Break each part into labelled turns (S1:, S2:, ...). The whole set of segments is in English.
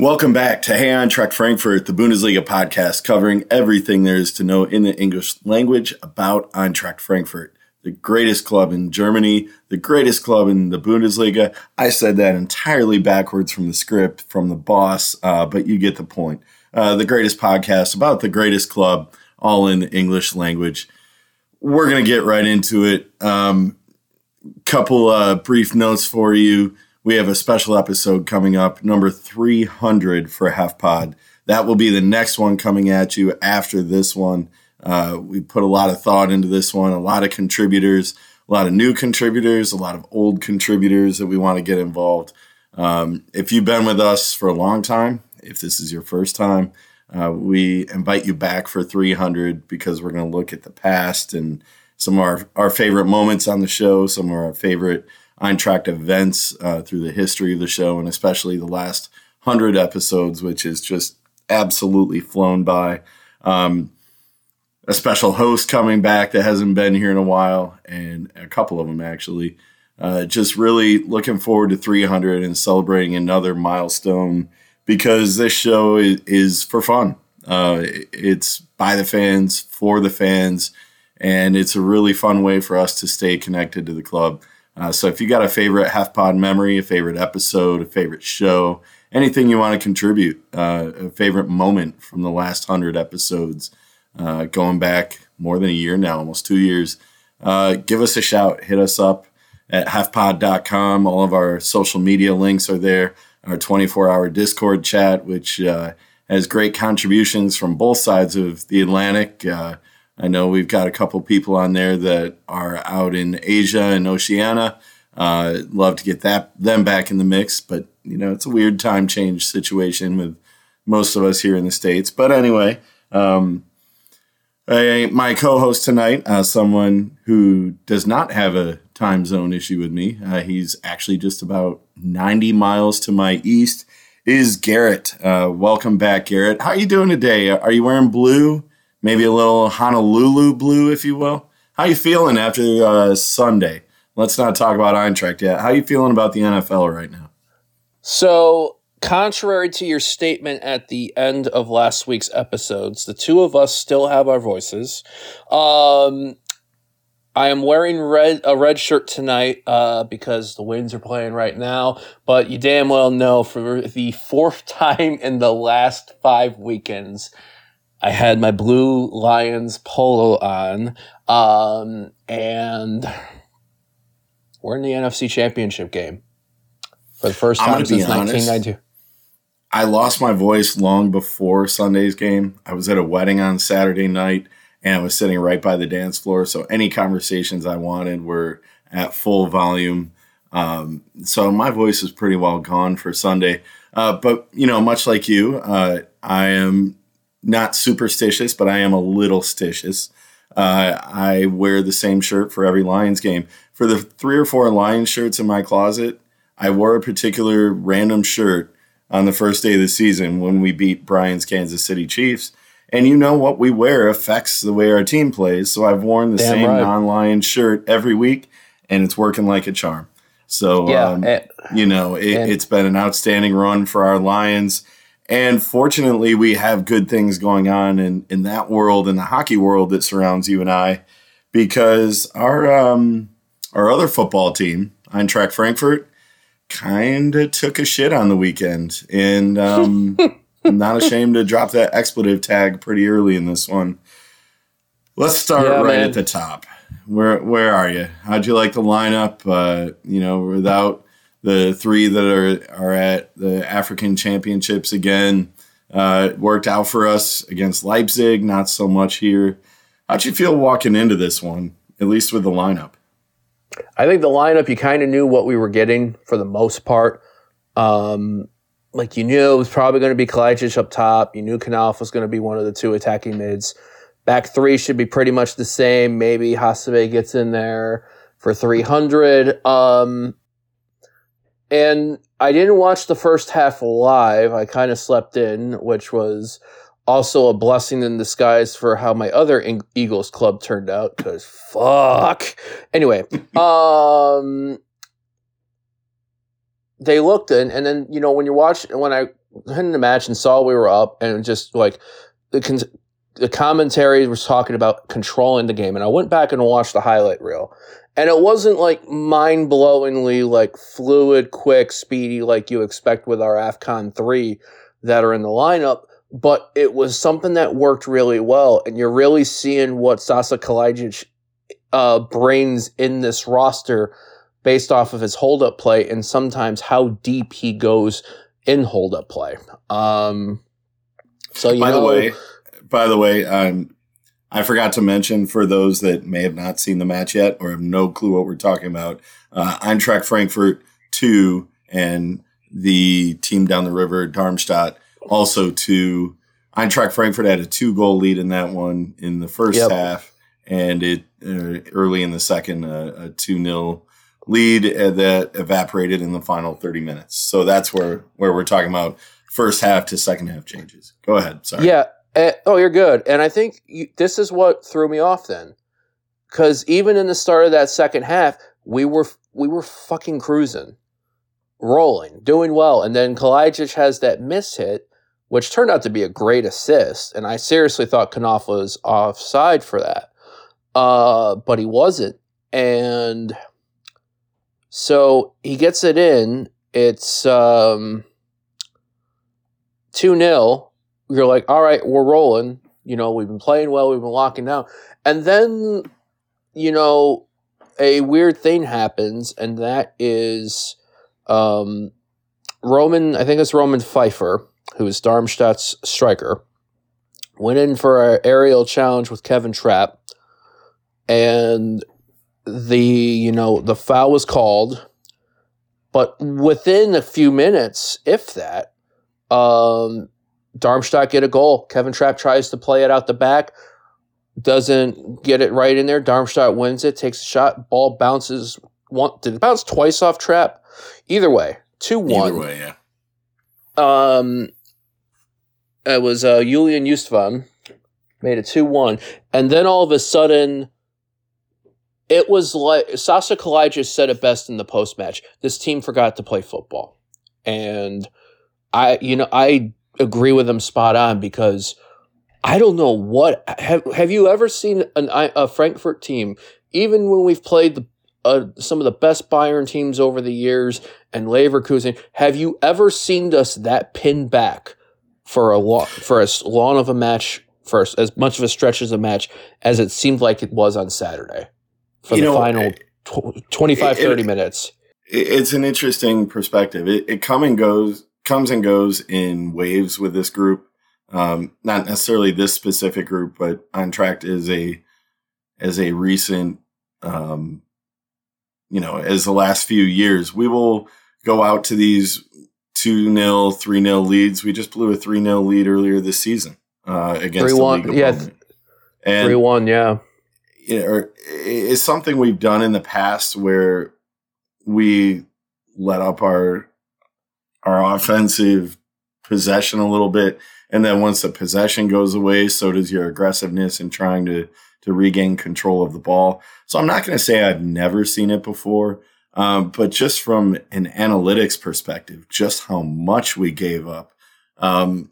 S1: Welcome back to Hey on Eintracht Frankfurt, the Bundesliga podcast covering everything there is to know in the English language about Eintracht Frankfurt, the greatest club in Germany, the greatest club in the Bundesliga. I said that entirely backwards from the script from the boss, uh, but you get the point. Uh, the greatest podcast about the greatest club, all in the English language. We're going to get right into it. Um, couple uh, brief notes for you we have a special episode coming up, number 300 for HEFpod. That will be the next one coming at you after this one. Uh, we put a lot of thought into this one, a lot of contributors, a lot of new contributors, a lot of old contributors that we want to get involved. Um, if you've been with us for a long time, if this is your first time, uh, we invite you back for 300 because we're going to look at the past and some of our, our favorite moments on the show, some of our favorite Eintracht events uh, through the history of the show, and especially the last hundred episodes, which is just absolutely flown by. Um, a special host coming back that hasn't been here in a while, and a couple of them actually. Uh, just really looking forward to 300 and celebrating another milestone because this show is, is for fun. Uh, it's by the fans, for the fans, and it's a really fun way for us to stay connected to the club. Uh, so if you got a favorite HEFpod memory, a favorite episode, a favorite show, anything you want to contribute, uh, a favorite moment from the last hundred episodes, uh, going back more than a year now, almost two years, uh, give us a shout. Hit us up at hefpod.com. All of our social media links are there. Our 24 hour Discord chat, which uh, has great contributions from both sides of the Atlantic. I know we've got a couple people on there that are out in Asia and Oceania. Uh, love to get that them back in the mix, but you know it's a weird time change situation with most of us here in the states. But anyway, um, I, my co-host tonight, uh, someone who does not have a time zone issue with me. Uh, he's actually just about 90 miles to my east. Is Garrett? Uh, welcome back, Garrett. How are you doing today? Are you wearing blue? Maybe a little Honolulu blue, if you will. How you feeling after uh, Sunday? Let's not talk about Eintracht yet. How you feeling about the NFL right now?
S2: So, contrary to your statement at the end of last week's episodes, the two of us still have our voices. Um, I am wearing red a red shirt tonight uh, because the Wings are playing right now. But you damn well know for the fourth time in the last five weekends, I had my Blue Lions polo on, um, and we're in the NFC Championship game for the first time since 1992.
S1: I lost my voice long before Sunday's game. I was at a wedding on Saturday night and I was sitting right by the dance floor. So any conversations I wanted were at full volume. Um, so my voice is pretty well gone for Sunday. Uh, but, you know, much like you, uh, I am not superstitious, but I am a little stitious. Uh, I wear the same shirt for every Lions game. For the three or four Lions shirts in my closet, I wore a particular random shirt on the first day of the season when we beat Brian's Kansas City Chiefs. And you know what we wear affects the way our team plays. So I've worn the Damn same right. non Lions shirt every week, and it's working like a charm. So, yeah, um, and, you know, it, it's been an outstanding run for our Lions. And fortunately, we have good things going on in, in that world, in the hockey world that surrounds you and I, because our um, our other football team, Eintracht Frankfurt, kind of took a shit on the weekend. And um, I'm not ashamed to drop that expletive tag pretty early in this one. Let's start yeah, right man. at the top. Where where are you? How'd you like the lineup? Uh, you know, without the three that are are at the African Championships again. Uh, worked out for us against Leipzig, not so much here. How'd you feel walking into this one, at least with the lineup?
S2: I think the lineup, you kind of knew what we were getting for the most part. Um, like you knew it was probably going to be Kalajdzic up top. You knew Knauf was going to be one of the two attacking mids. Back three should be pretty much the same. Maybe Hasebe gets in there for 300. Um, and I didn't watch the first half live. I kind of slept in, which was also a blessing in disguise for how my other Eagles club turned out. Because fuck. Anyway, um, they looked in, and then you know when you watch when I in the match and saw we were up, and just like the con- the commentary was talking about controlling the game, and I went back and watched the highlight reel, and it wasn't like mind blowingly like fluid, quick, speedy like you expect with our Afcon three that are in the lineup. But it was something that worked really well, and you're really seeing what Sasa Kalajdzic uh, brains in this roster based off of his hold up play and sometimes how deep he goes in hold up play. Um, so you
S1: by
S2: know,
S1: the way, by the way, um, I forgot to mention for those that may have not seen the match yet or have no clue what we're talking about, uh, Eintracht Frankfurt two and the team down the river, Darmstadt, also two. Eintracht Frankfurt had a two goal lead in that one in the first yep. half, and it uh, early in the second, uh, a two 0 lead uh, that evaporated in the final 30 minutes. So that's where where we're talking about first half to second half changes. Go ahead. Sorry.
S2: Yeah. Uh, oh, you're good. And I think you, this is what threw me off then, because even in the start of that second half, we were we were fucking cruising, rolling, doing well, and then Kalajdzic has that miss hit, which turned out to be a great assist, and I seriously thought Knauf was offside for that, uh, but he wasn't, and so he gets it in. It's um, 2 0. You're like, all right, we're rolling. You know, we've been playing well, we've been locking down. And then, you know, a weird thing happens, and that is um, Roman, I think it's Roman Pfeiffer, who is Darmstadt's striker, went in for an aerial challenge with Kevin Trapp. And the you know the foul was called, but within a few minutes, if that, um, Darmstadt get a goal. Kevin Trapp tries to play it out the back, doesn't get it right in there. Darmstadt wins it, takes a shot, ball bounces. One did it bounce twice off Trapp? Either way, two one.
S1: Either way, yeah.
S2: Um, it was uh, Julian Justvan made it two one, and then all of a sudden it was like Sasa Kalajdzic said it best in the post match. This team forgot to play football, and I, you know, I agree with him spot on because I don't know what have have you ever seen an, a Frankfurt team, even when we've played the uh, some of the best Bayern teams over the years and Leverkusen. Have you ever seen us that pinned back for a long for as long of a match, for as much of a stretch as a match as it seemed like it was on Saturday? for you the know, final tw- 25, it, 30 minutes.
S1: It's an interesting perspective. It, it come and goes, comes and goes in waves with this group. Um, not necessarily this specific group, but Eintracht is a as a recent, um, you know, as the last few years, we will go out to these two 0 three 0 leads. We just blew a three 0 lead earlier this season uh, against 3-1, the league
S2: yeah, and three one, yeah
S1: you know, is something we've done in the past where we let up our our offensive possession a little bit, and then once the possession goes away, so does your aggressiveness in trying to to regain control of the ball. So I'm not going to say I've never seen it before, um, but just from an analytics perspective, just how much we gave up. Um,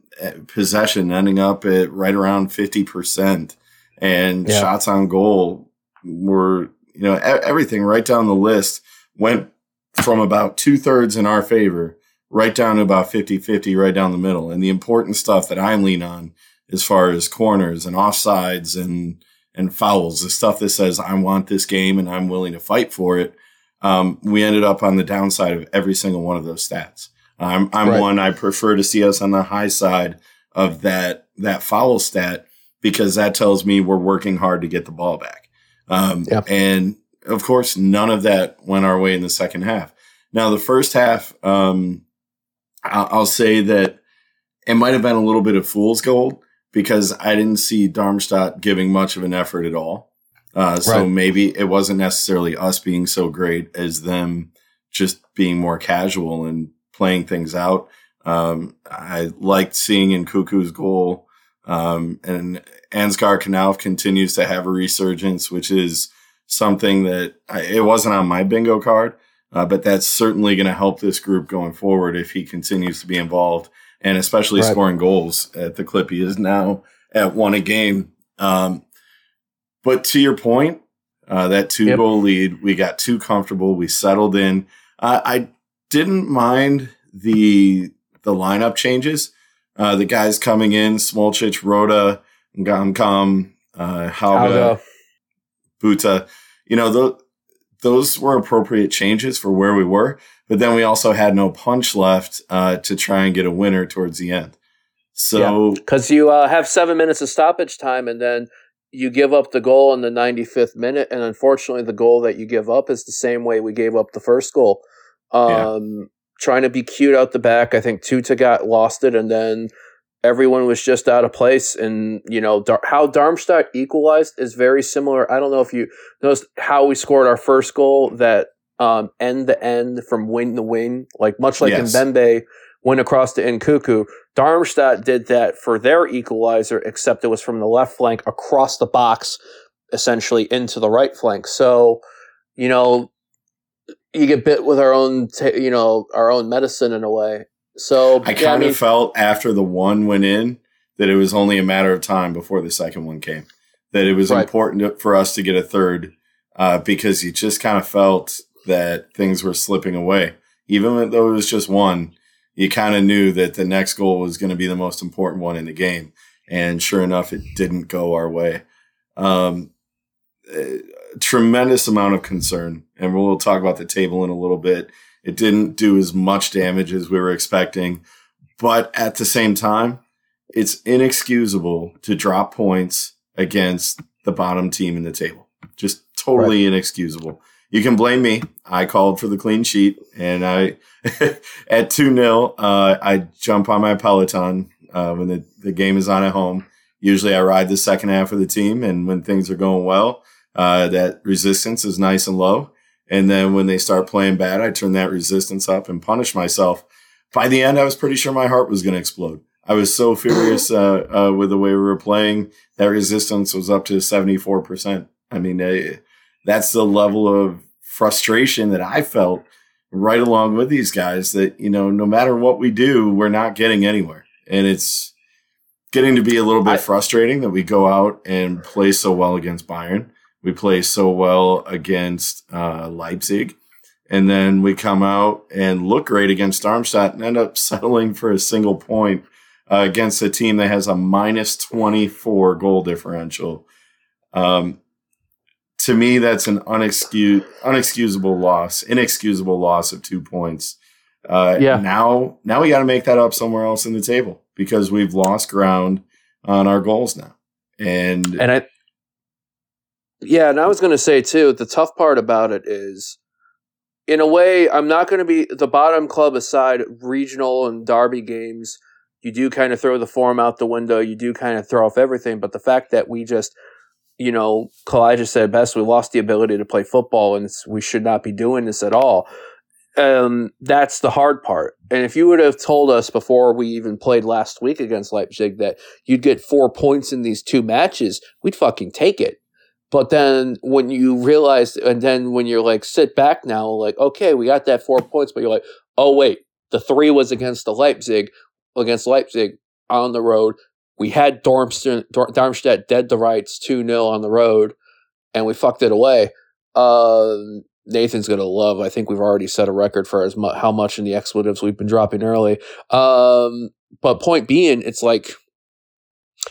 S1: possession ending up at right around 50% and yeah. shots on goal were, you know, everything right down the list went from about two thirds in our favor right down to about 50 50 right down the middle. And the important stuff that I lean on as far as corners and offsides and, and fouls, the stuff that says, I want this game and I'm willing to fight for it. Um, we ended up on the downside of every single one of those stats. I'm, I'm right. one I prefer to see us on the high side of that, that foul stat because that tells me we're working hard to get the ball back. Um, And of course, none of that went our way in the second half. Now, the first half, um, I'll say that it might have been a little bit of fool's gold because I didn't see Darmstadt giving much of an effort at all. Uh, so right. maybe it wasn't necessarily us being so great as them just being more casual and playing things out. Um, I liked seeing Nkounkou's goal um, and Ansgar Knauf continues to have a resurgence, which is something that I, it wasn't on my bingo card, uh, but that's certainly going to help this group going forward if he continues to be involved. and especially right. scoring goals at the clip he is now at one a game. Um, but to your point, uh, that two yep. goal lead, we got too comfortable. We settled in. Uh, I didn't mind the the lineup changes. Uh, the guys coming in, Smolcic, Rota, Ngankam, uh, Hauge, Buta, you know, those, those were appropriate changes for where we were. But then we also had no punch left uh, to try and get a winner towards the end. So,
S2: because yeah, you uh, have seven minutes of stoppage time, and then you give up the goal in the 95th minute, and unfortunately, the goal that you give up is the same way we gave up the first goal. Um, yeah. Trying to be cute out the back, I think Tuta got lost it, and then everyone was just out of place. And you know Dar- how Darmstadt equalized is very similar. I don't know if you noticed how we scored our first goal that um, end to end from wing to wing, like much like yes. Ebimbe went across to Nkounkou. Darmstadt did that for their equalizer, except it was from the left flank across the box, essentially into the right flank. So, you know, you get bit with our own, t- you know, our own medicine in a way. So
S1: I kind of I mean, felt after the one went in that it was only a matter of time before the second one came. That it was right. important for us to get a third uh, because you just kind of felt that things were slipping away, even though it was just one you kind of knew that the next goal was going to be the most important one in the game. And sure enough, it didn't go our way. Um, tremendous amount of concern. And we'll talk about the table in a little bit. It didn't do as much damage as we were expecting. But at the same time, it's inexcusable to drop points against the bottom team in the table. Just totally right. inexcusable you can blame me. I called for the clean sheet, and I at two 0 uh, I jump on my Peloton uh, when the, the game is on at home. Usually, I ride the second half of the team, and when things are going well, uh, that resistance is nice and low. And then when they start playing bad, I turn that resistance up and punish myself. By the end, I was pretty sure my heart was going to explode. I was so furious uh, uh, with the way we were playing. That resistance was up to seventy four percent. I mean, that's the level of frustration that I felt right along with these guys that, you know, no matter what we do, we're not getting anywhere. And it's getting to be a little bit I, frustrating that we go out and play so well against Bayern. We play so well against uh, Leipzig. And then we come out and look great against Darmstadt and end up settling for a single point uh, against a team that has a minus 24 goal differential. Um, to me, that's an unexcused, unexcusable loss, inexcusable loss of two points. Uh, yeah. Now, now we got to make that up somewhere else in the table because we've lost ground on our goals now. And
S2: and I, yeah, and I was going to say too, the tough part about it is, in a way, I'm not going to be the bottom club aside. Regional and derby games, you do kind of throw the form out the window. You do kind of throw off everything. But the fact that we just you know, Kalijah said best, we lost the ability to play football and we should not be doing this at all. Um, that's the hard part. And if you would have told us before we even played last week against Leipzig that you'd get four points in these two matches, we'd fucking take it. But then when you realize, and then when you're like, sit back now, like, okay, we got that four points, but you're like, oh, wait, the three was against the Leipzig, against Leipzig on the road we had Darmstadt, Darmstadt dead to rights 2 0 on the road, and we fucked it away. Uh, Nathan's going to love. I think we've already set a record for as mu- how much in the expletives we've been dropping early. Um, but point being, it's like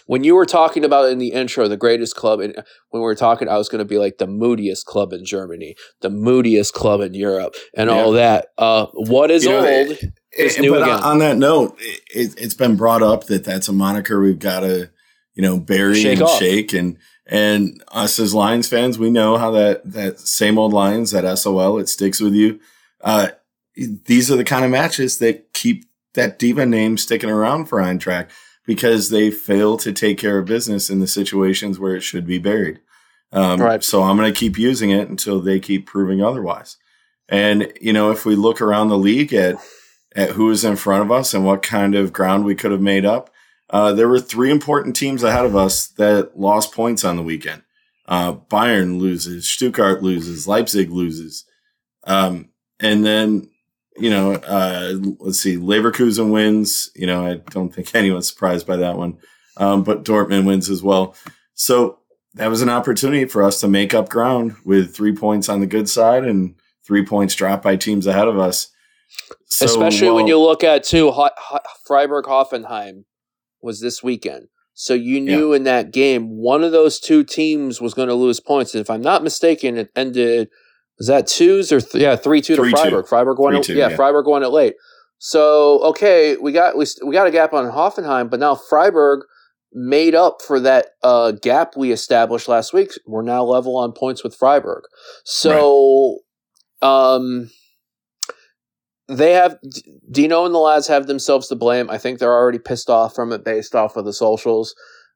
S2: when you were talking about in the intro the greatest club, and when we were talking, I was going to be like the moodiest club in Germany, the moodiest club in Europe, and yeah. all that. Uh, what is you know, old? It,
S1: new but again. On that note, it, has been brought up that that's a moniker we've got to, you know, bury shake and off. shake. And and us as Lions fans, we know how that that same old Lions, that SOL, it sticks with you. Uh, these are the kind of matches that keep that diva name sticking around for Eintracht because they fail to take care of business in the situations where it should be buried. Um, right. So I'm going to keep using it until they keep proving otherwise. And you know, if we look around the league at at who is in front of us and what kind of ground we could have made up. Uh, there were three important teams ahead of us that lost points on the weekend. Uh, Bayern loses, Stuttgart loses, Leipzig loses. Um, and then you know, uh, let's see, Leverkusen wins. You know, I don't think anyone's surprised by that one. Um, but Dortmund wins as well. So that was an opportunity for us to make up ground with three points on the good side and three points dropped by teams ahead of us.
S2: So, Especially well, when you look at too, Freiburg Hoffenheim was this weekend. So you knew yeah. in that game one of those two teams was going to lose points. And if I'm not mistaken, it ended was that twos or th- yeah three two to Freiburg. Two. Freiburg won. It, yeah, yeah, Freiburg won it late. So okay, we got we we got a gap on Hoffenheim, but now Freiburg made up for that uh, gap we established last week. We're now level on points with Freiburg. So, right. um, they have Dino and the lads have themselves to blame. I think they're already pissed off from it based off of the socials.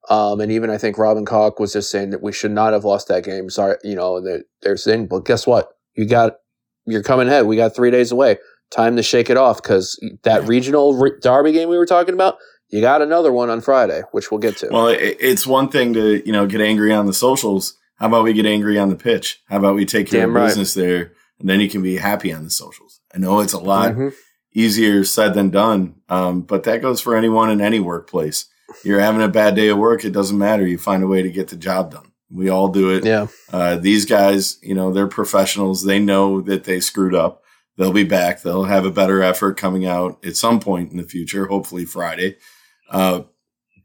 S2: Um, and even I think Robin Koch was just saying that we should not have lost that game. Sorry, you know, that they're saying, but guess what? You got, you're coming ahead. We got three days away. Time to shake it off because that regional re- derby game we were talking about, you got another one on Friday, which we'll get to.
S1: Well, it's one thing to, you know, get angry on the socials. How about we get angry on the pitch? How about we take care Damn of right. business there and then you can be happy on the socials? I know it's a lot mm-hmm. easier said than done, um, but that goes for anyone in any workplace. You're having a bad day of work, it doesn't matter. You find a way to get the job done. We all do it.
S2: Yeah.
S1: Uh, these guys, you know, they're professionals. They know that they screwed up. They'll be back. They'll have a better effort coming out at some point in the future, hopefully Friday. Uh,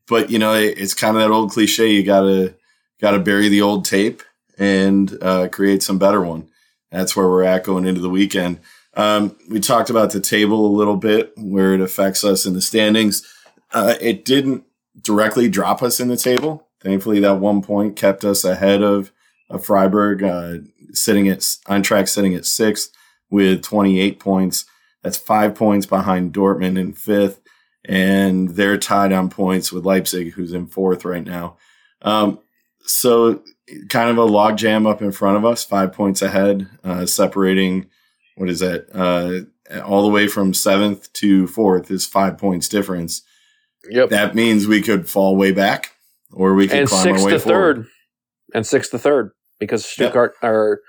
S1: but you know, it, it's kind of that old cliche. You gotta gotta bury the old tape and uh, create some better one. That's where we're at going into the weekend. Um, we talked about the table a little bit, where it affects us in the standings. Uh, it didn't directly drop us in the table. Thankfully, that one point kept us ahead of, of Freiburg, uh, sitting at on track, sitting at sixth with 28 points. That's five points behind Dortmund in fifth and they're tied on points with Leipzig, who's in fourth right now. Um, so kind of a log jam up in front of us, five points ahead, uh, separating what is that? Uh, all the way from seventh to fourth is five points difference.
S2: Yep.
S1: That means we could fall way back, or we could and climb our way to forward. third,
S2: and sixth to third because Stuttgart yep. are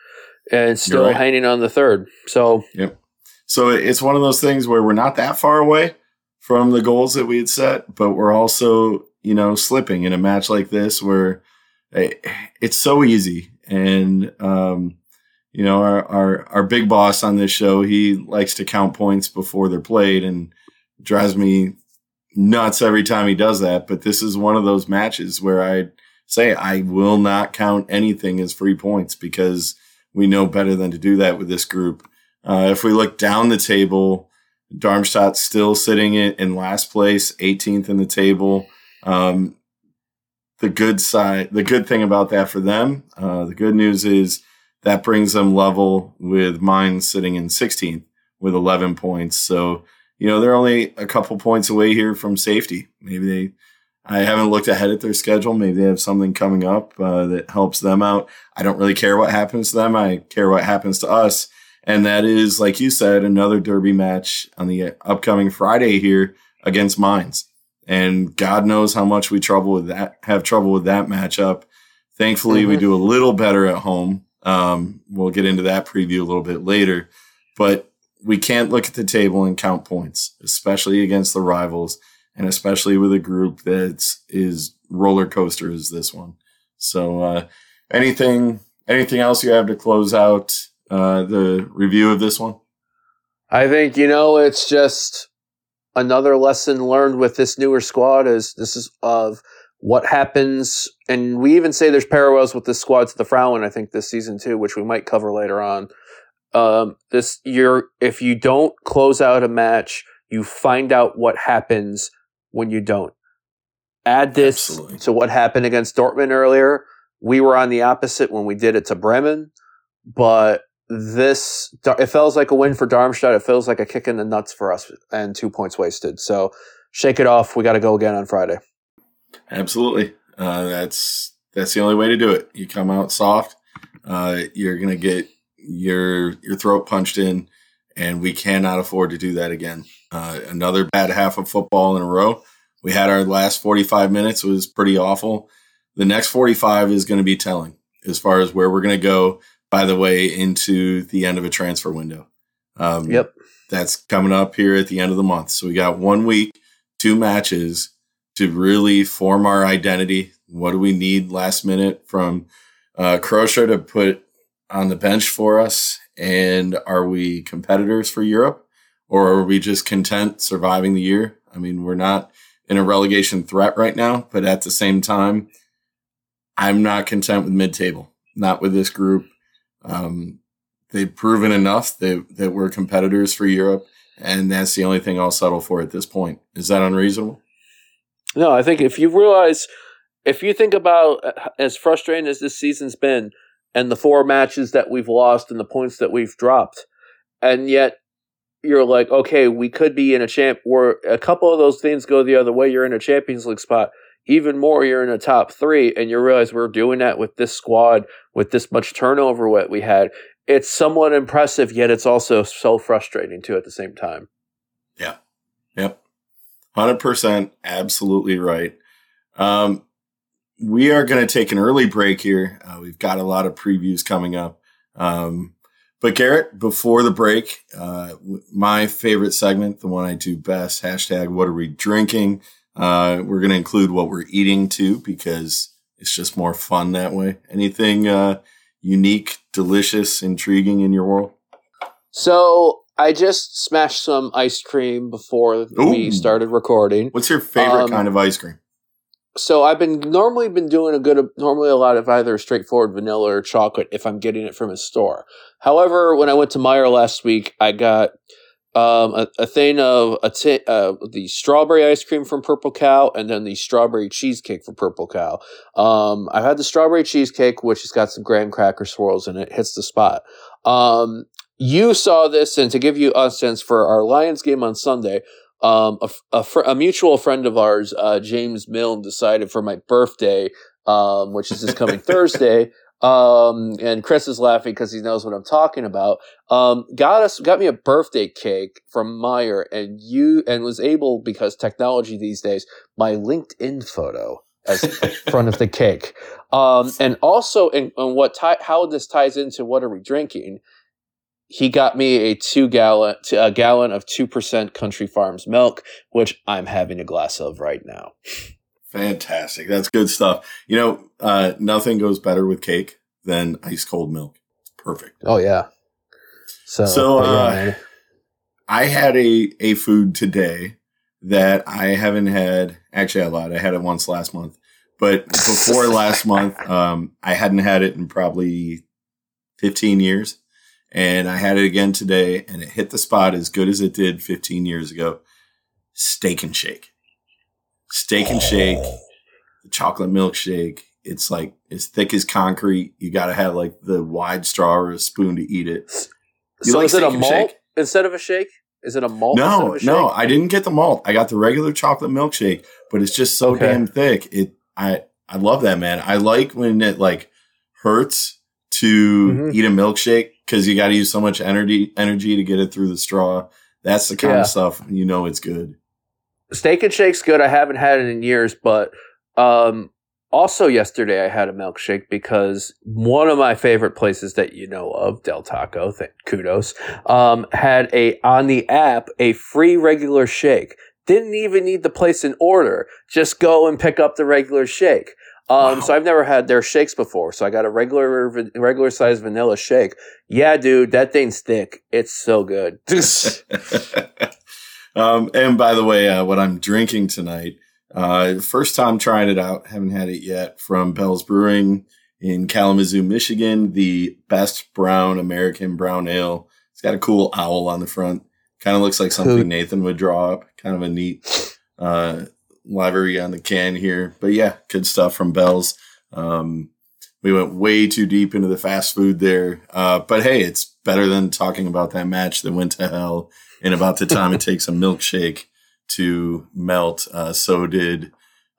S2: and still right. hanging on the third. So
S1: yep. So it's one of those things where we're not that far away, from the goals that we had set, but we're also, you know, slipping in a match like this where it's so easy. And, um, you know, our, our, our big boss on this show, he likes to count points before they're played and drives me nuts every time he does that. But this is one of those matches where I say I will not count anything as free points because we know better than to do that with this group. Uh, if we look down the table, Darmstadt still sitting in, in last place, 18th in the table. Um, the good side, the good thing about that for them, uh, the good news is that brings them level with Mainz sitting in 16th with 11 points. So, you know, they're only a couple points away here from safety. Maybe they, I haven't looked ahead at their schedule. Maybe they have something coming up uh, that helps them out. I don't really care what happens to them. I care what happens to us. And that is, like you said, another derby match on the upcoming Friday here against Mainz. And God knows how much we trouble with that, have trouble with that matchup. Thankfully, mm-hmm. we do a little better at home. Um, we'll get into that preview a little bit later, but we can't look at the table and count points, especially against the rivals and especially with a group that is roller coaster as this one. So, uh, anything, anything else you have to close out uh, the review of this one?
S2: I think you know it's just another lesson learned with this newer squad is this is of what happens, and we even say there's parallels with the squad to the Frauen. I think this season too, which we might cover later on. Um, this you're if you don't close out a match, you find out what happens when you don't. Add this Absolutely. to what happened against Dortmund earlier. We were on the opposite when we did it to Bremen, but this it feels like a win for Darmstadt. It feels like a kick in the nuts for us, and two points wasted. So shake it off. We got to go again on Friday.
S1: Absolutely, uh, that's that's the only way to do it. You come out soft. Uh, you're gonna get your your throat punched in, and we cannot afford to do that again. Uh, another bad half of football in a row. We had our last 45 minutes was pretty awful. The next 45 is going to be telling as far as where we're going to go by the way, into the end of a transfer window. Um,
S2: Yep.
S1: That's coming up here at the end of the month. So we got one week, two matches to really form our identity. What do we need last minute from uh, Croatia to put on the bench for us? And are we competitors for Europe or are we just content surviving the year? I mean, we're not in a relegation threat right now, but at the same time, I'm not content with mid table, not with this group. Um, they've proven enough that, that we're competitors for Europe, and that's the only thing I'll settle for at this point. Is that unreasonable?
S2: No, I think if you realize, if you think about uh, as frustrating as this season's been, and the four matches that we've lost and the points that we've dropped, and yet you're like, okay, we could be in a champ. Where a couple of those things go the other way, you're in a Champions League spot. Even more, you're in a top three, and you realize we're doing that with this squad, with this much turnover what we had. It's somewhat impressive, yet it's also so frustrating too at the same time.
S1: Yeah. Yep. 100% absolutely right. Um, we are going to take an early break here. Uh, we've got a lot of previews coming up. Um, but Garrett, before the break, uh, my favorite segment, the one I do best, hashtag what are we drinking? Uh, we're going to include what we're eating too, because it's just more fun that way. Anything, uh, unique, delicious, intriguing in your world?
S2: So I just smashed some ice cream before
S1: Ooh.
S2: we started recording.
S1: What's your favorite
S2: Um,
S1: kind of ice cream?
S2: So I've been normally been doing a good normally a lot of either straightforward vanilla or chocolate if I'm getting it from a store. However, when I went to Meijer last week, I got um, a, a thing of a t- uh, the strawberry ice cream from Purple Cow and then the strawberry cheesecake from Purple Cow. Um, I've had the strawberry cheesecake, which has got some graham cracker swirls in it, hits the spot. Um, you saw this, and to give you a sense for our Lions game on Sunday, um, a, a, fr- a mutual friend of ours, uh, James Milne, decided for my birthday, um, which is this coming Thursday. Um, and Chris is laughing because he knows what I'm talking about. Um, got us, got me a birthday cake from Meijer and you, and was able, because technology these days, my LinkedIn photo as front of the cake. Um, and also, and, what ti- how this ties into what are we drinking? He got me a two gallon, a gallon of two percent Country Farms milk, which I'm having a glass of right now.
S1: Fantastic. That's good stuff. You know, uh, nothing goes better with cake than ice cold milk. Perfect.
S2: Oh yeah. So,
S1: So,
S2: but yeah,
S1: uh. I had a, a food today that I haven't had. Actually, I lied. I had it once last month, but before last month, um, I hadn't had it in probably 15 years. And I had it again today and it hit the spot as good as it did 15 years ago. Steak and shake. Steak and shake, the chocolate milkshake. It's like as thick as concrete. You got to have like the wide straw or a spoon to eat it. You
S2: so
S1: like
S2: is it a malt
S1: shake?
S2: instead of a shake? Is it a malt?
S1: No,
S2: a
S1: no. I didn't get the malt. I got the regular chocolate milkshake, but it's just so
S2: Okay.
S1: damn thick. It, I, I love that man. I like when it like hurts to
S2: Mhm.
S1: eat a milkshake because you got to use so much energy, energy to get it through the straw. That's the kind
S2: Yeah.
S1: of stuff you know it's good.
S2: Steak and Shake's good. I haven't had it in years, but um, also yesterday I had a milkshake because one of my favorite places that you know of, Del Taco, th- kudos, um, had a on the app a free regular shake. Didn't even need to place an order. Just go and pick up the regular shake. Um,
S1: Wow.
S2: So I've never had their shakes before. So I got a regular regular size vanilla shake. Yeah, dude, that thing's thick. It's so good.
S1: um, and by the way, uh, what I'm drinking tonight, uh, first time trying it out, haven't had it yet from Bell's Brewing in Kalamazoo, Michigan, the best brown American brown ale. It's got a cool owl on the front. Kind of looks like something Nathan would draw up. Kind of a neat, uh, livery on the can here, but yeah, good stuff from Bell's. Um, we went way too deep into the fast food there. Uh, but hey, it's better than talking about that match that went to hell in about the time it takes a milkshake to melt. Uh, so did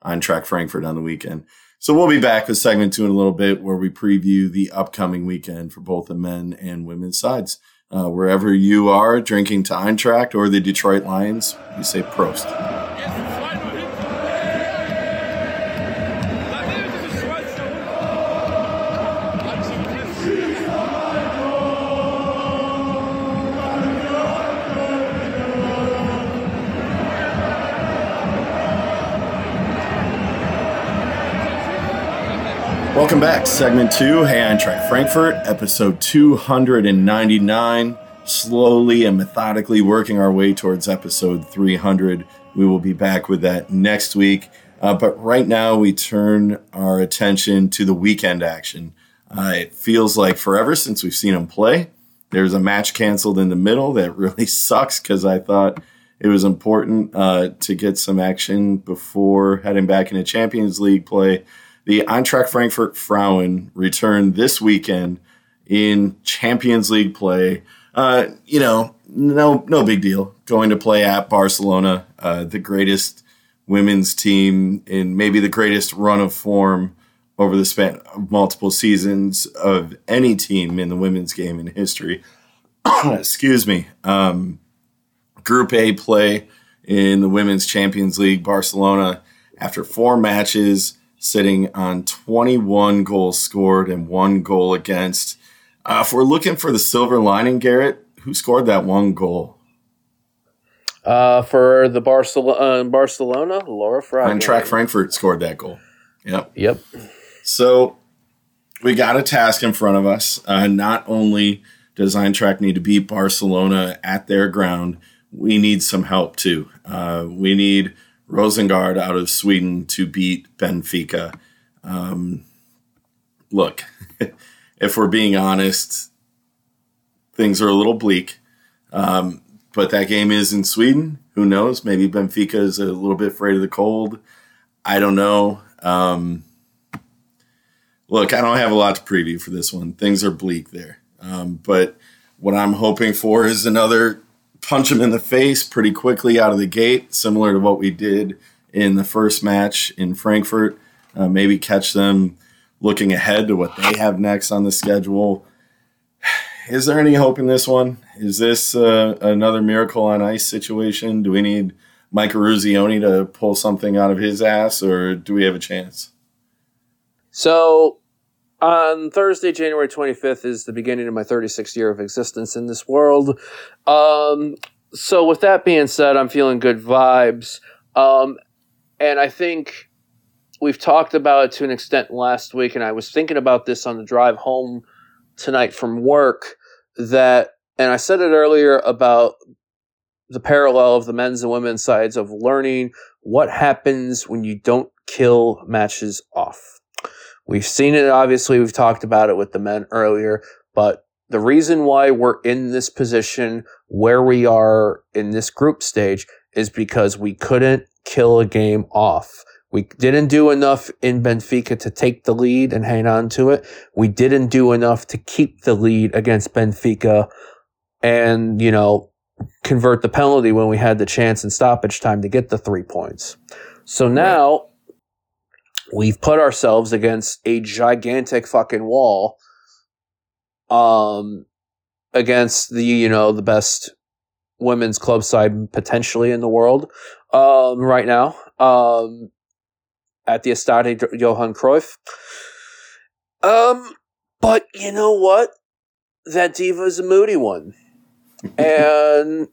S1: Eintracht Frankfurt on the weekend. So we'll be back with segment two in a little bit where we preview the upcoming weekend for both the men and women's sides. Uh, wherever you are drinking to Eintracht or the Detroit Lions, you say Prost. Welcome back. Segment two, Hey Eintracht Frankfurt, episode 299. Slowly and methodically working our way towards episode 300. We will be back with that next week. Uh, but right now, we turn our attention to the weekend action. Uh, it feels like forever since we've seen them play. There's a match canceled in the middle that really sucks because I thought it was important uh, to get some action before heading back into Champions League play. The Eintracht Frankfurt Frauen return this weekend in Champions League play. Uh, you know, no, no big deal. Going to play at Barcelona, uh, the greatest women's team in maybe the greatest run of form over the span of multiple seasons of any team in the women's game in history. Excuse me. Um, Group A play in the Women's Champions League, Barcelona, after four matches, sitting on 21 goals scored and one goal against. Uh, if we're looking for the silver lining, Garrett, who scored that one goal?
S2: Uh, for the Barcelona, uh, Barcelona, Laura Fry.
S1: Eintracht Frankfurt scored that goal. Yep.
S2: Yep.
S1: So we got a task in front of us. Uh, not only does Eintracht need to beat Barcelona at their ground, we need some help too. Uh, we need Rosengard out of Sweden to beat Benfica. Um, look, if we're being honest, things are a little bleak. Um, but that game is in Sweden. Who knows? Maybe Benfica is a little bit afraid of the cold. I don't know. Um, look, I don't have a lot to preview for this one. Things are bleak there. Um, but what I'm hoping for is another punch them in the face pretty quickly out of the gate, similar to what we did in the first match in Frankfurt. Uh, maybe catch them looking ahead to what they have next on the schedule. Is there any hope in this one? Is this uh, another miracle on ice situation? Do we need Mike Eruzione to pull something out of his ass, or do we have a chance?
S2: So on Thursday, January 25th, is the beginning of my 36th year of existence in this world. Um, so, with that being said, I'm feeling good vibes. Um, and I think we've talked about it to an extent last week, and I was thinking about this on the drive home tonight from work. That, and I said it earlier about the parallel of the men's and women's sides of learning what happens when you don't kill matches off We've seen it, obviously, we've talked about it with the men earlier, but the reason why we're in this position where we are in this group stage is because we couldn't kill a game off. We didn't do enough in Benfica to take the lead and hang on to it. We didn't do enough to keep the lead against Benfica and, you know, convert the penalty when we had the chance in stoppage time to get the three points. So now we've put ourselves against a gigantic fucking wall um against the you know the best women's club side potentially in the world um right now um at the Estadi Johan Cruyff. Um but you know what? That diva is a moody one. And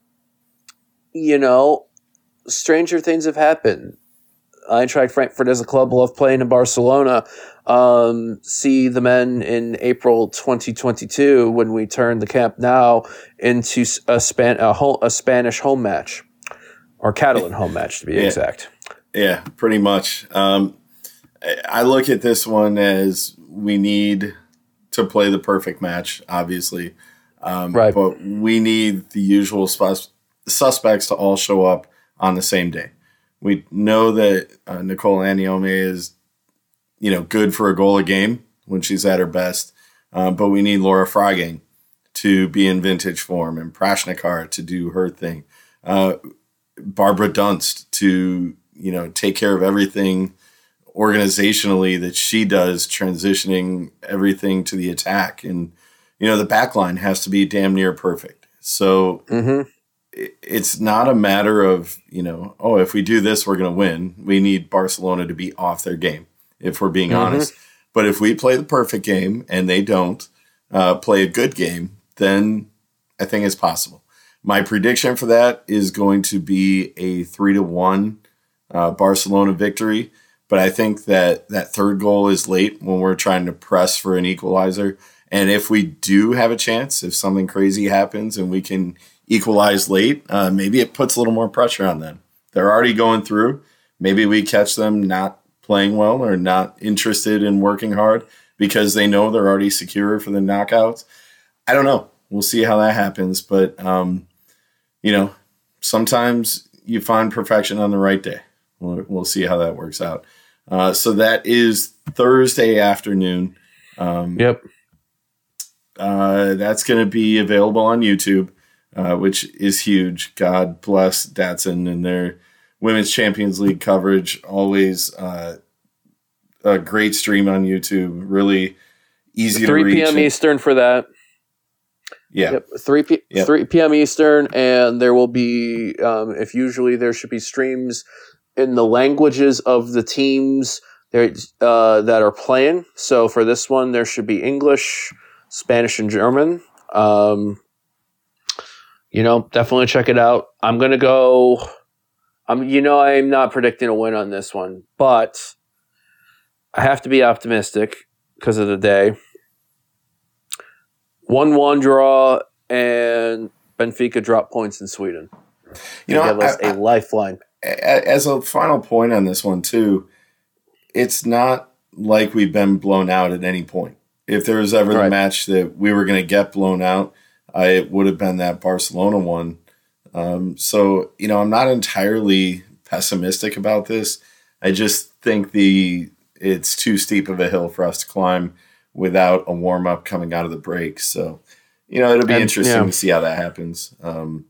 S2: you know stranger things have happened Eintracht Frankfurt as a club love playing in Barcelona. Um, see the men in April 2022 when we turn the Camp Nou into a, span, a, home, a Spanish home match or Catalan home match to be
S1: yeah.
S2: exact.
S1: Yeah, pretty much. Um, I look at this one as we need to play the perfect match, obviously. Um,
S2: right.
S1: But we need the usual sus- suspects to all show up on the same day. We know that uh, Nicole Anyomi is, you know, good for a goal a game when she's at her best. Uh, but we need Laura Freigang to be in vintage form and Prašnikar to do her thing. Uh, Barbara Dunst to, you know, take care of everything organizationally that she does, transitioning everything to the attack. And, you know, the back line has to be damn near perfect. So
S2: mm-hmm
S1: it's not a matter of you know oh if we do this we're going to win we need barcelona to be off their game if we're being mm-hmm. honest but if we play the perfect game and they don't uh, play a good game then i think it's possible my prediction for that is going to be a three to one uh, barcelona victory But I think that that third goal is late when we're trying to press for an equalizer. And if we do have a chance, if something crazy happens and we can equalize late, uh, maybe it puts a little more pressure on them. They're already going through. Maybe we catch them not playing well or not interested in working hard because they know they're already secure for the knockouts. I don't know. We'll see how that happens. But, um, you know, sometimes you find perfection on the right day. We'll, we'll see how that works out. Uh, so that is Thursday afternoon.
S2: Um, yep.
S1: Uh, that's going to be available on YouTube, uh, which is huge. God bless DAZN and their Women's Champions League coverage. Always uh, a great stream on YouTube. Really easy 3
S2: p.m. Eastern for that.
S1: Yeah. Yep.
S2: 3 p- yep. 3 p.m. Eastern and there will be um, if usually there should be streams in the languages of the teams uh, that are playing. So for this one there should be English, Spanish and German. Um, you know, definitely check it out. I'm going to go I'm you know I'm not predicting a win on this one, but I have to be optimistic because of the day. 1 1 draw, and Benfica drop points in Sweden. You know, give us I, a lifeline.
S1: As a final point on this one, too, it's not like we've been blown out at any point. If there was ever right. the match that we were going to get blown out, I, it would have been that Barcelona one. Um, so, you know, I'm not entirely pessimistic about this. I just think the it's too steep of a hill for us to climb without a warm up coming out of the break. So, you know, it'll be and, interesting yeah. to see how that happens. Um,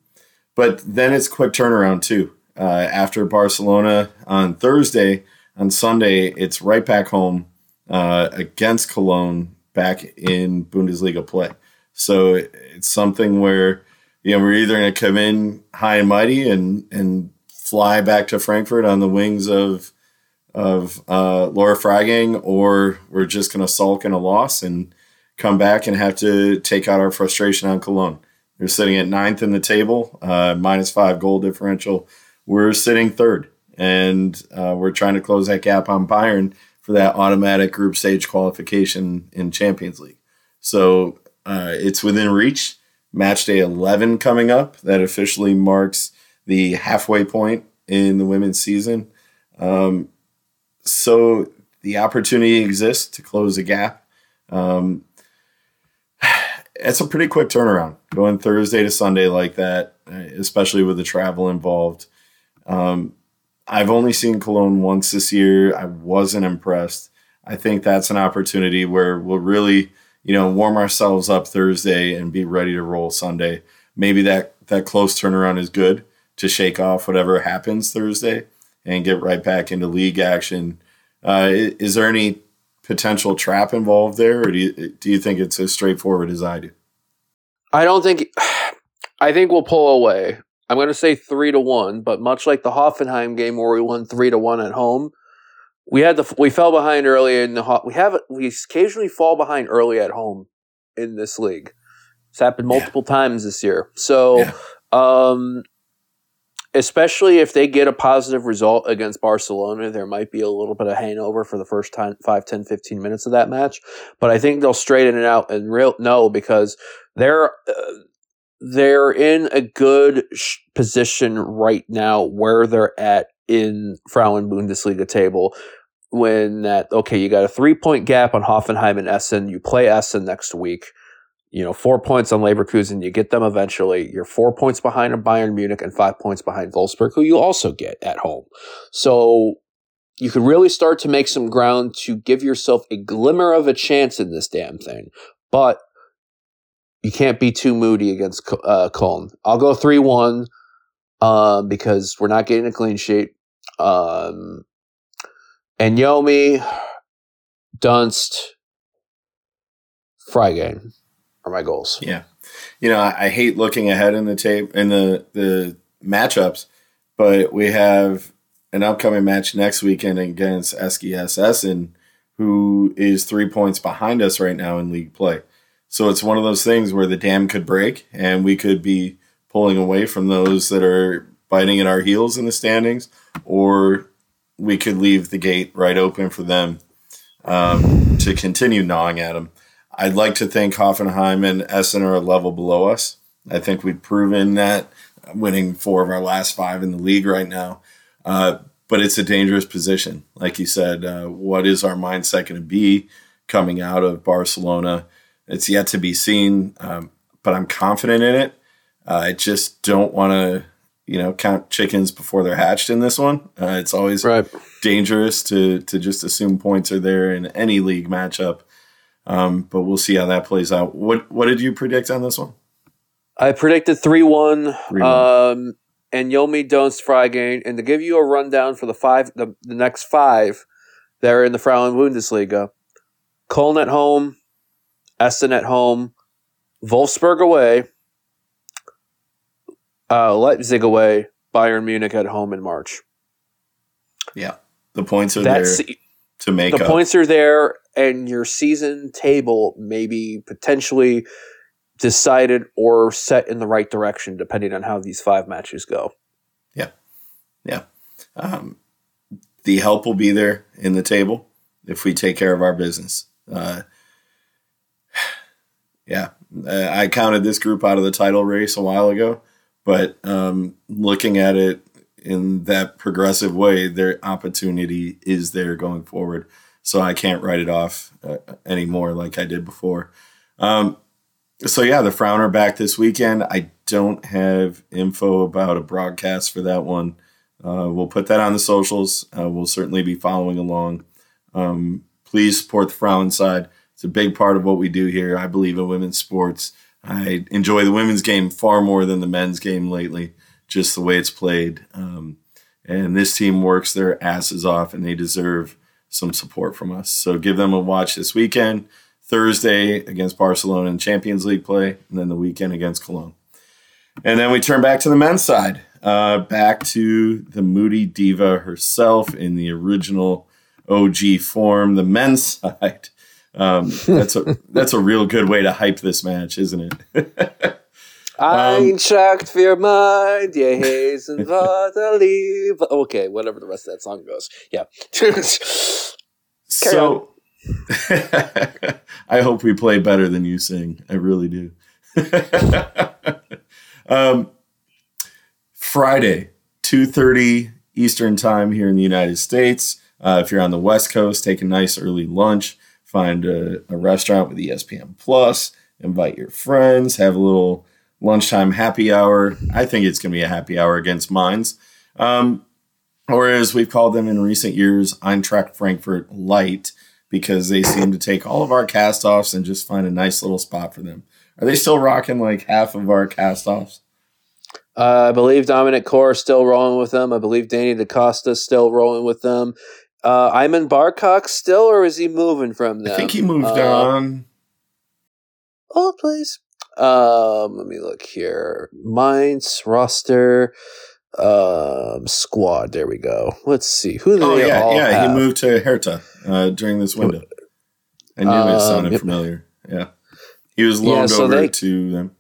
S1: but then it's quick turnaround too. Uh, after Barcelona on Thursday, on Sunday, it's right back home uh, against Cologne back in Bundesliga play. So it's something where you know we're either going to come in high and mighty and and fly back to Frankfurt on the wings of of uh, Laura Freigang, or we're just going to sulk in a loss and come back and have to take out our frustration on Cologne. They're sitting at ninth in the table, uh, minus five goal differential. We're sitting third, and uh, we're trying to close that gap on Bayern for that automatic group stage qualification in Champions League. So uh, it's within reach. Match day 11 coming up. That officially marks the halfway point in the women's season. Um, so the opportunity exists to close a gap. Um, it's a pretty quick turnaround going Thursday to Sunday like that, especially with the travel involved. Um, I've only seen Cologne once this year. I wasn't impressed. I think that's an opportunity where we'll really, you know, warm ourselves up Thursday and be ready to roll Sunday. Maybe that that close turnaround is good to shake off whatever happens Thursday and get right back into league action. Uh, is there any potential trap involved there, or do you, do you think it's as straightforward as I do?
S2: I don't think. I think we'll pull away. I'm going to say three to one, but much like the Hoffenheim game where we won three to one at home, we had the we fell behind early in the we have we occasionally fall behind early at home in this league. It's happened multiple yeah. times this year. So, yeah. um, especially if they get a positive result against Barcelona, there might be a little bit of hangover for the first time, 5, 10, 15 minutes of that match. But I think they'll straighten it out and real no because they're uh, they're in a good sh- position right now where they're at in Frauen Bundesliga table. When that okay, you got a three point gap on Hoffenheim and Essen. You play Essen next week you know, four points on Leverkusen, you get them eventually. You're four points behind on Bayern Munich and five points behind Wolfsburg, who you also get at home. So you can really start to make some ground to give yourself a glimmer of a chance in this damn thing. But you can't be too moody against uh, Köln. I'll go 3 1 um, because we're not getting a clean sheet. Um, Anyomi, Dunst, Freigang are my goals.
S1: Yeah, you know, I, I hate looking ahead in the tape in the the matchups, but we have an upcoming match next weekend against SGS Essen, who is three points behind us right now in league play. So it's one of those things where the dam could break and we could be pulling away from those that are biting at our heels in the standings, or we could leave the gate right open for them um, to continue gnawing at them. I'd like to think Hoffenheim and Essen are a level below us. I think we've proven that winning four of our last five in the league right now. Uh, but it's a dangerous position. Like you said, uh, what is our mindset going to be coming out of Barcelona? It's yet to be seen, um, but I'm confident in it. Uh, I just don't want to, you know, count chickens before they're hatched in this one. Uh, it's always right. dangerous to to just assume points are there in any league matchup. Um, but we'll see how that plays out. What what did you predict on this one?
S2: I predicted 3 1. Um, Anyomi Donstrigane. And to give you a rundown for the five, the, the next five that are in the Frauen Bundesliga Köln at home, Essen at home, Wolfsburg away, uh, Leipzig away, Bayern Munich at home in March.
S1: Yeah. The points are That's, there to make
S2: The
S1: up.
S2: points are there, and your season table maybe potentially decided or set in the right direction, depending on how these five matches go.
S1: Yeah. Yeah. Um, the help will be there in the table if we take care of our business. Uh, yeah. Uh, I counted this group out of the title race a while ago, but um, looking at it in that progressive way, their opportunity is there going forward. So I can't write it off uh, anymore like I did before. Um, so yeah, the Frauen back this weekend. I don't have info about a broadcast for that one. Uh, we'll put that on the socials. Uh, we'll certainly be following along. Um, please support the Frauen side. It's a big part of what we do here. I believe in women's sports. I enjoy the women's game far more than the men's game lately, just the way it's played. Um, and this team works their asses off, and they deserve some support from us. So give them a watch this weekend. Thursday against Barcelona in Champions League play, and then the weekend against Cologne. And then we turn back to the men's side, uh, back to the moody diva herself in the original OG form, the men's side. Um, that's a that's a real good way to hype this match, isn't it?
S2: Eintracht für mein die Hazen Okay, whatever the rest of that song goes. Yeah.
S1: so I hope we play better than you sing. I really do. um, Friday, 2.30 Eastern time here in the United States. Uh, if you're on the West Coast, take a nice early lunch. Find a, a restaurant with ESPN Plus. Invite your friends. Have a little lunchtime happy hour. I think it's going to be a happy hour against Mainz. Um, or as we've called them in recent years, Eintracht Frankfurt Light because they seem to take all of our cast offs and just find a nice little spot for them. Are they still rocking like half of our cast offs?
S2: Uh, I believe Dominik Kohr is still rolling with them. I believe Danny DaCosta is still rolling with them. Uh, Aymen Barkok still, or is he moving from them?
S1: I think he moved uh, on.
S2: Hold, please. Um, let me look here. Mainz roster um, squad. There we go. Let's see who.
S1: Oh yeah, yeah. Have? He moved to Hertha uh, during this window. I knew um, it sounded familiar. Yeah, he was loaned yeah, so over they, to them.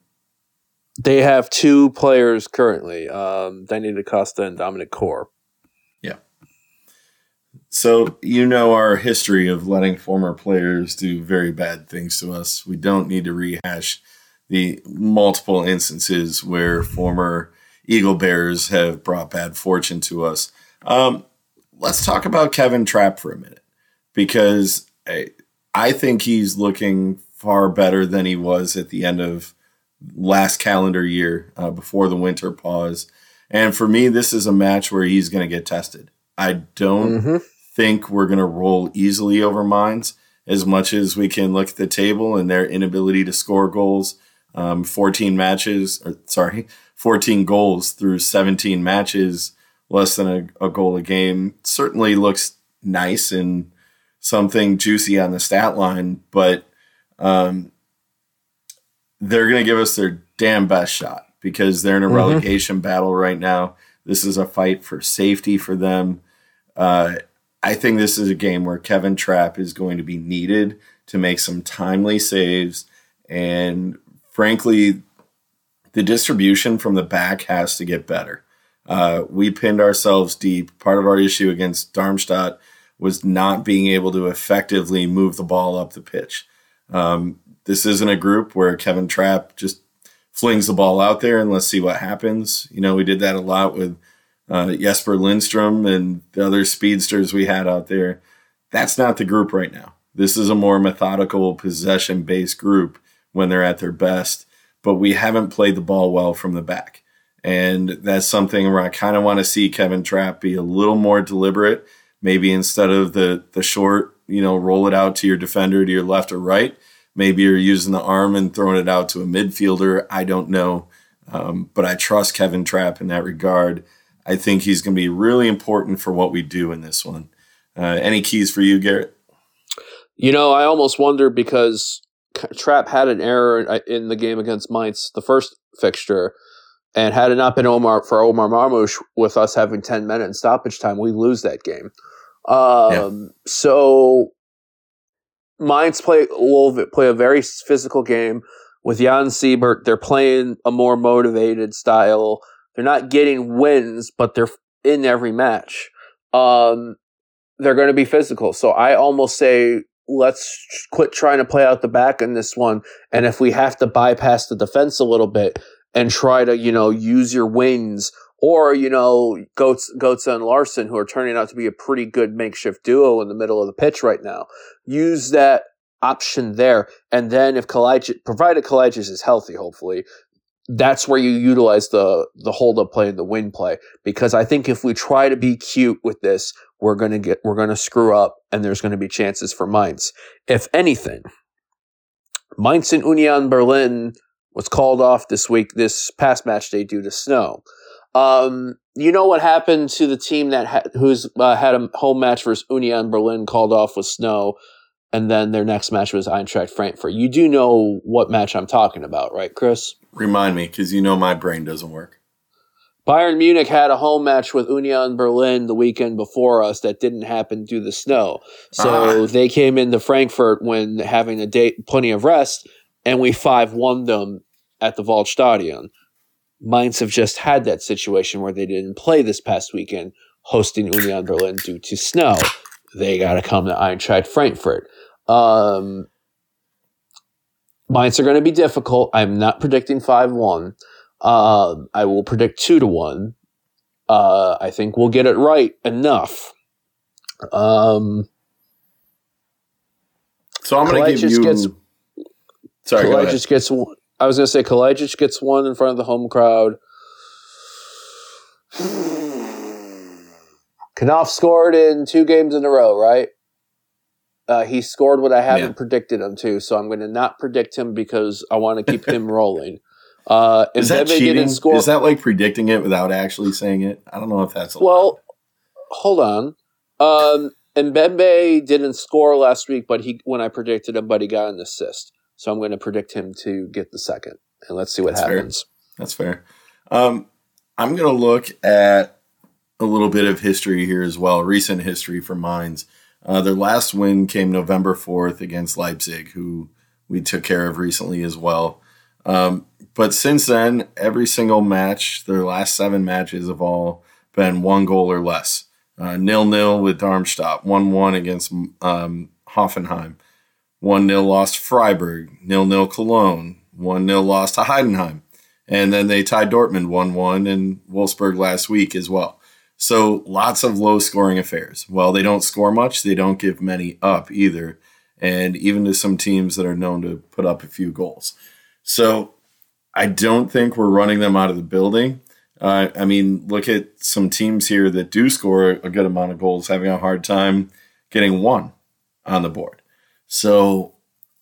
S2: They have two players currently, um, Danny DaCosta and Dominik
S1: Kohr. So you know our history of letting former players do very bad things to us. We don't need to rehash the multiple instances where former Eagle Bears have brought bad fortune to us. Um, let's talk about Kevin Trapp for a minute because I, I think he's looking far better than he was at the end of last calendar year uh, before the winter pause. And for me, this is a match where he's going to get tested. I don't mm-hmm. Think we're going to roll easily over Mainz as much as we can look at the table and their inability to score goals. Um, 14 matches, or sorry, 14 goals through 17 matches, less than a, a goal a game. Certainly looks nice and something juicy on the stat line, but um, they're going to give us their damn best shot because they're in a mm-hmm. relegation battle right now. This is a fight for safety for them. Uh, I think this is a game where Kevin Trapp is going to be needed to make some timely saves. And frankly, the distribution from the back has to get better. Uh, we pinned ourselves deep. Part of our issue against Darmstadt was not being able to effectively move the ball up the pitch. Um, this isn't a group where Kevin Trapp just flings the ball out there and let's see what happens. You know, we did that a lot with uh, Jesper Lindstrom and the other speedsters we had out there. That's not the group right now. This is a more methodical, possession based group when they're at their best, but we haven't played the ball well from the back. And that's something where I kind of want to see Kevin Trapp be a little more deliberate. Maybe instead of the the short, you know, roll it out to your defender to your left or right, maybe you're using the arm and throwing it out to a midfielder. I don't know. Um, but I trust Kevin Trapp in that regard. I think he's going to be really important for what we do in this one. Uh, any keys for you, Garrett?
S2: You know, I almost wonder because Trapp had an error uh, in the game against Mainz, the first fixture, and had it not been Omar for Omar Marmoush with us having ten minutes in stoppage time, we lose that game. Um, yeah. So Mainz play will play a very physical game with Jan Siewert. They're playing a more motivated style. They're not getting wins, but they're in every match. Um, they're going to be physical. So I almost say let's quit trying to play out the back in this one. And if we have to bypass the defense a little bit and try to, you know, use your wings or, you know, Goetz, Goetz and Larsson, who are turning out to be a pretty good makeshift duo in the middle of the pitch right now, use that option there. And then if provided Kalajdzic is healthy, hopefully, that's where you utilize the the hold up play and the win play because I think if we try to be cute with this, we're gonna get we're gonna screw up and there's gonna be chances for Mainz. If anything, Mainz and Union Berlin was called off this week, this past match day due to snow. Um, you know what happened to the team that ha- who's uh, had a home match versus Union Berlin called off with snow, and then their next match was Eintracht Frankfurt. You do know what match I'm talking about, right, Chris?
S1: Remind me, because you know my brain doesn't work.
S2: Bayern Munich had a home match with Union Berlin the weekend before us that didn't happen due to the snow. So uh they came into Frankfurt when having a day, plenty of rest, and we 5 1 them at the Waldstadion. Mainz have just had that situation where they didn't play this past weekend, hosting Union Berlin due to snow. They got to come to Eintracht Frankfurt. Um, Mainz are going to be difficult. I'm not predicting 5 1. Uh, I will predict 2 to 1. Uh, I think we'll get it right enough. Um,
S1: so I'm going to give you. Gets,
S2: sorry, Kalajdzic gets. one. I was going to say Kalajdzic gets one in front of the home crowd. Knauf scored in two games in a row, right? Uh, he scored what I haven't yeah. predicted him to, so I'm going to not predict him because I want to keep him rolling. Uh,
S1: Is that cheating? Score- Is that like predicting it without actually saying it? I don't know if that's
S2: well. Hold on. Um, Ebimbe didn't score last week, but he when I predicted him, but he got an assist. So I'm going to predict him to get the second, and let's see what That's happens.
S1: Fair. That's fair. Um, I'm going to look at a little bit of history here as well, recent history for Mainz. Uh, their last win came November 4th against Leipzig, who we took care of recently as well. Um, but since then, every single match, their last seven matches have all been one goal or less. Uh, nil nil with Darmstadt, 1 1 against um, Hoffenheim, 1 0 lost Freiburg, 0 0 Cologne, 1 0 lost to Heidenheim. And then they tied Dortmund 1 1 in Wolfsburg last week as well. So lots of low scoring affairs. Well, they don't score much, they don't give many up either. And even to some teams that are known to put up a few goals. So I don't think we're running them out of the building. Uh, I mean, look at some teams here that do score a good amount of goals, having a hard time getting one on the board. So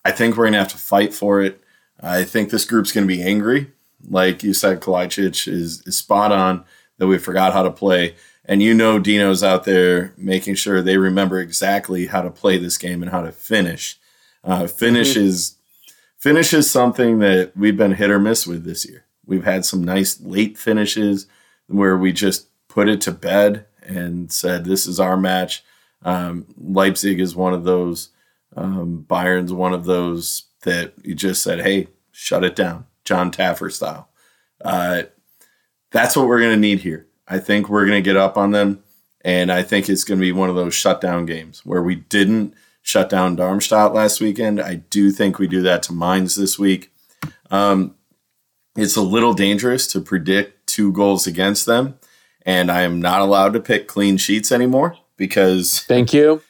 S1: I think we're going to have to fight for it. I think this group's going to be angry. Like you said, Kalajdzic is, is spot on that we forgot how to play. And you know, Dino's out there making sure they remember exactly how to play this game and how to finish. Uh, finish mm-hmm. is finish is something that we've been hit or miss with this year. We've had some nice late finishes where we just put it to bed and said, "This is our match." Um, Leipzig is one of those. Um, Bayern's one of those that you just said, hey, shut it down, John Taffer style. Uh, that's what we're going to need here. I think we're going to get up on them. And I think it's going to be one of those shutdown games where we didn't shut down Darmstadt last weekend. I do think we do that to Mainz this week. Um, it's a little dangerous to predict two goals against them. And I am not allowed to pick clean sheets anymore because.
S2: Thank you.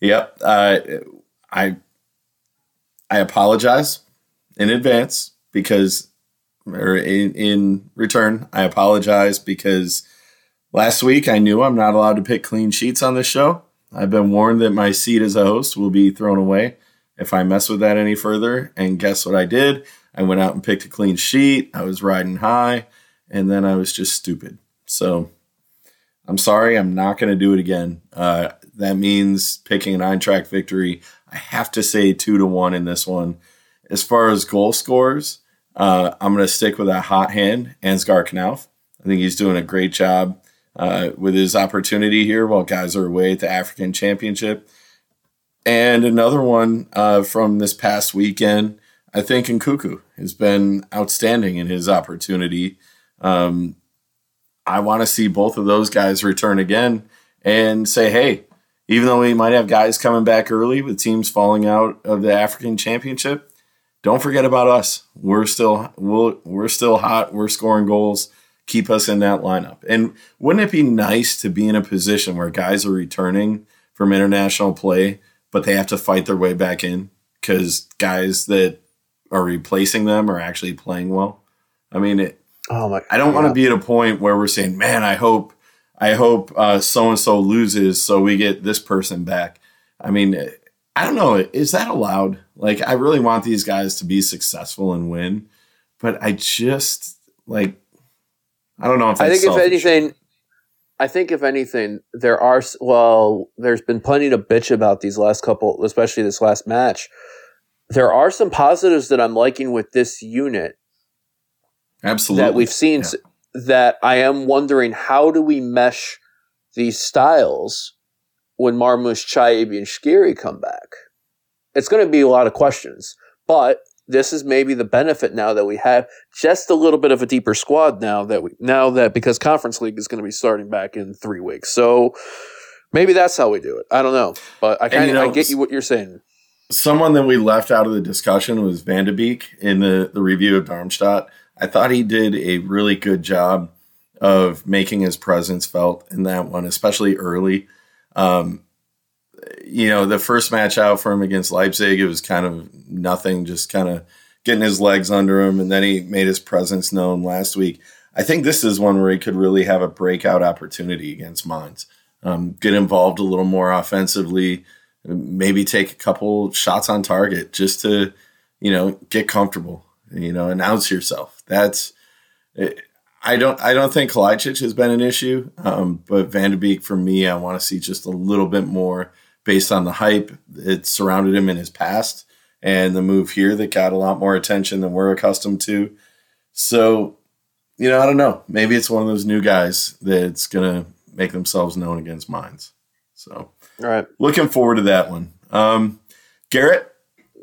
S1: Yep. Uh, I I apologize in advance because, or in, in return, I apologize because last week I knew I'm not allowed to pick clean sheets on this show. I've been warned that my seat as a host will be thrown away if I mess with that any further. And guess what I did? I went out and picked a clean sheet. I was riding high, and then I was just stupid. So I'm sorry. I'm not going to do it again. Uh, that means picking Eintracht victory. I have to say two to one in this one. As far as goal scores, uh, I'm going to stick with a hot hand, Ansgar Knauf. I think he's doing a great job uh, with his opportunity here while guys are away at the African Championship. And another one uh, from this past weekend, I think Nkounkou has been outstanding in his opportunity. Um, I want to see both of those guys return again and say, hey, even though we might have guys coming back early with teams falling out of the African Championship, don't forget about us. We're still we'll, we're still hot. We're scoring goals. Keep us in that lineup. And wouldn't it be nice to be in a position where guys are returning from international play, but they have to fight their way back in because guys that are replacing them are actually playing well? I mean, it, oh my, I don't yeah. want to be at a point where we're saying, "Man, I hope I hope so and so loses so we get this person back. I mean, I don't know. Is that allowed? Like, I really want these guys to be successful and win, but I just like, I don't know if
S2: I think if anything, I think if anything, there are well, there's been plenty to bitch about these last couple, especially this last match. There are some positives that I'm liking with this unit.
S1: Absolutely,
S2: that we've seen. Yeah that I am wondering how do we mesh these styles when Marmoush, Chaib, and Skhiri come back? It's going to be a lot of questions, but this is maybe the benefit now that we have just a little bit of a deeper squad now that we now that because conference league is going to be starting back in three weeks. So maybe that's how we do it. I don't know, but I kind of you know, I get you what you're saying.
S1: Someone that we left out of the discussion was Van de Beek in the the review of Darmstadt. I thought he did a really good job of making his presence felt in that one, especially early. Um, you know, the first match out for him against Leipzig, it was kind of nothing, just kind of getting his legs under him, and then he made his presence known last week. I think this is one where he could really have a breakout opportunity against Mainz. Um, get involved a little more offensively, maybe take a couple shots on target just to, you know, get comfortable you know, announce yourself. That's I don't I don't think Kalajdzic has been an issue, um, but Van de Beek for me, I want to see just a little bit more based on the hype that surrounded him in his past and the move here that got a lot more attention than we're accustomed to. So, you know, I don't know. Maybe it's one of those new guys that's gonna make themselves known against Mainz. So,
S2: all right,
S1: looking forward to that one. Um, Garrett,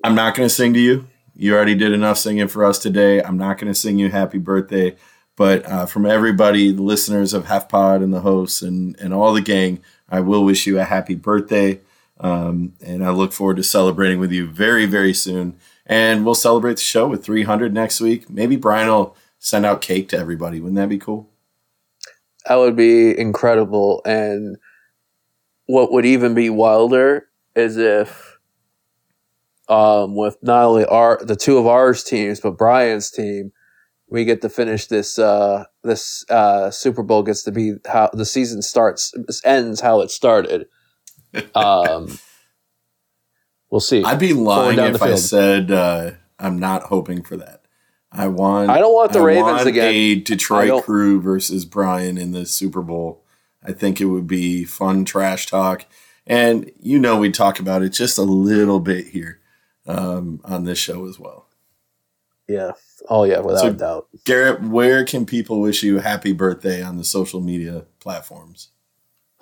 S1: I'm not going to sing to you. You already did enough singing for us today. I'm not going to sing you happy birthday, but uh, from everybody, the listeners of HEFpod and the hosts and, and all the gang, I will wish you a happy birthday. Um, and I look forward to celebrating with you very, very soon. And we'll celebrate the show with 300 next week. Maybe Brian will send out cake to everybody. Wouldn't that be cool?
S2: That would be incredible. And what would even be wilder is if um, with not only our the two of ours teams, but Brian's team, we get to finish this uh, this uh, Super Bowl gets to be how the season starts ends how it started. Um, we'll see.
S1: I'd be lying if I said uh, I'm not hoping for that. I want.
S2: I don't want the I Ravens want again.
S1: A Detroit Crew versus Brian in the Super Bowl. I think it would be fun trash talk, and you know we talk about it just a little bit here um, on this show as well.
S2: Yeah. Oh yeah, without so, doubt.
S1: Garrett, where can people wish you a happy birthday on the social media platforms?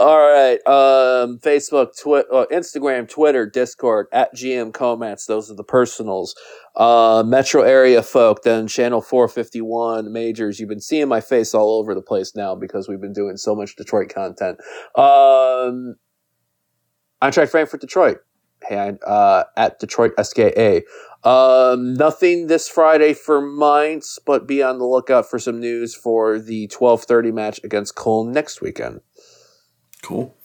S2: All right. Um, Facebook, Twi- uh, Instagram, Twitter, Discord, at GMKomatz. Those are the personals. Uh, metro area folk, then channel 451 majors. You've been seeing my face all over the place now because we've been doing so much Detroit content. Um, Eintracht Frankfurt, Detroit. Hey, uh, at DetroitSge. Um, nothing this Friday for Mainz, but be on the lookout for some news for the 12:30 match against Cologne next weekend.
S1: Cool.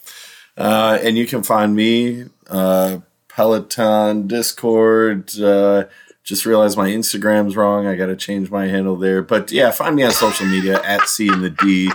S1: Uh, and you can find me, uh, Peloton, Discord. Uh, just realized my Instagram's wrong. I got to change my handle there. But yeah, find me on social media at C and the D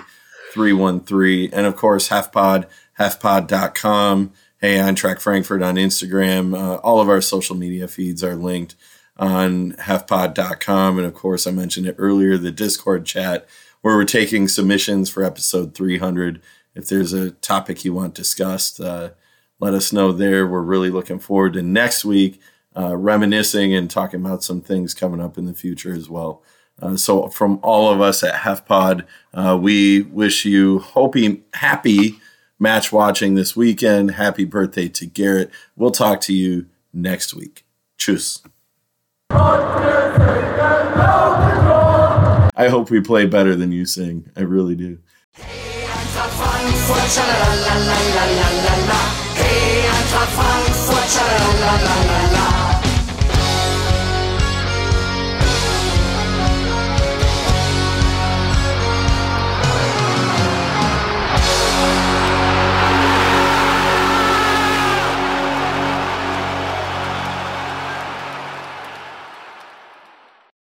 S1: 313. And of course, HEFpod, hefpod.com. Hey, Eintracht Frankfurt on Instagram. Uh, all of our social media feeds are linked on hefpod.com. And of course, I mentioned it earlier the Discord chat where we're taking submissions for episode 300 if there's a topic you want discussed, uh, let us know there. We're really looking forward to next week, uh, reminiscing and talking about some things coming up in the future as well. Uh, so, from all of us at HEFpod, uh, we wish you hoping happy match watching this weekend. Happy birthday to Garrett. We'll talk to you next week. Tschüss. I hope we play better than you sing. I really do. Hey,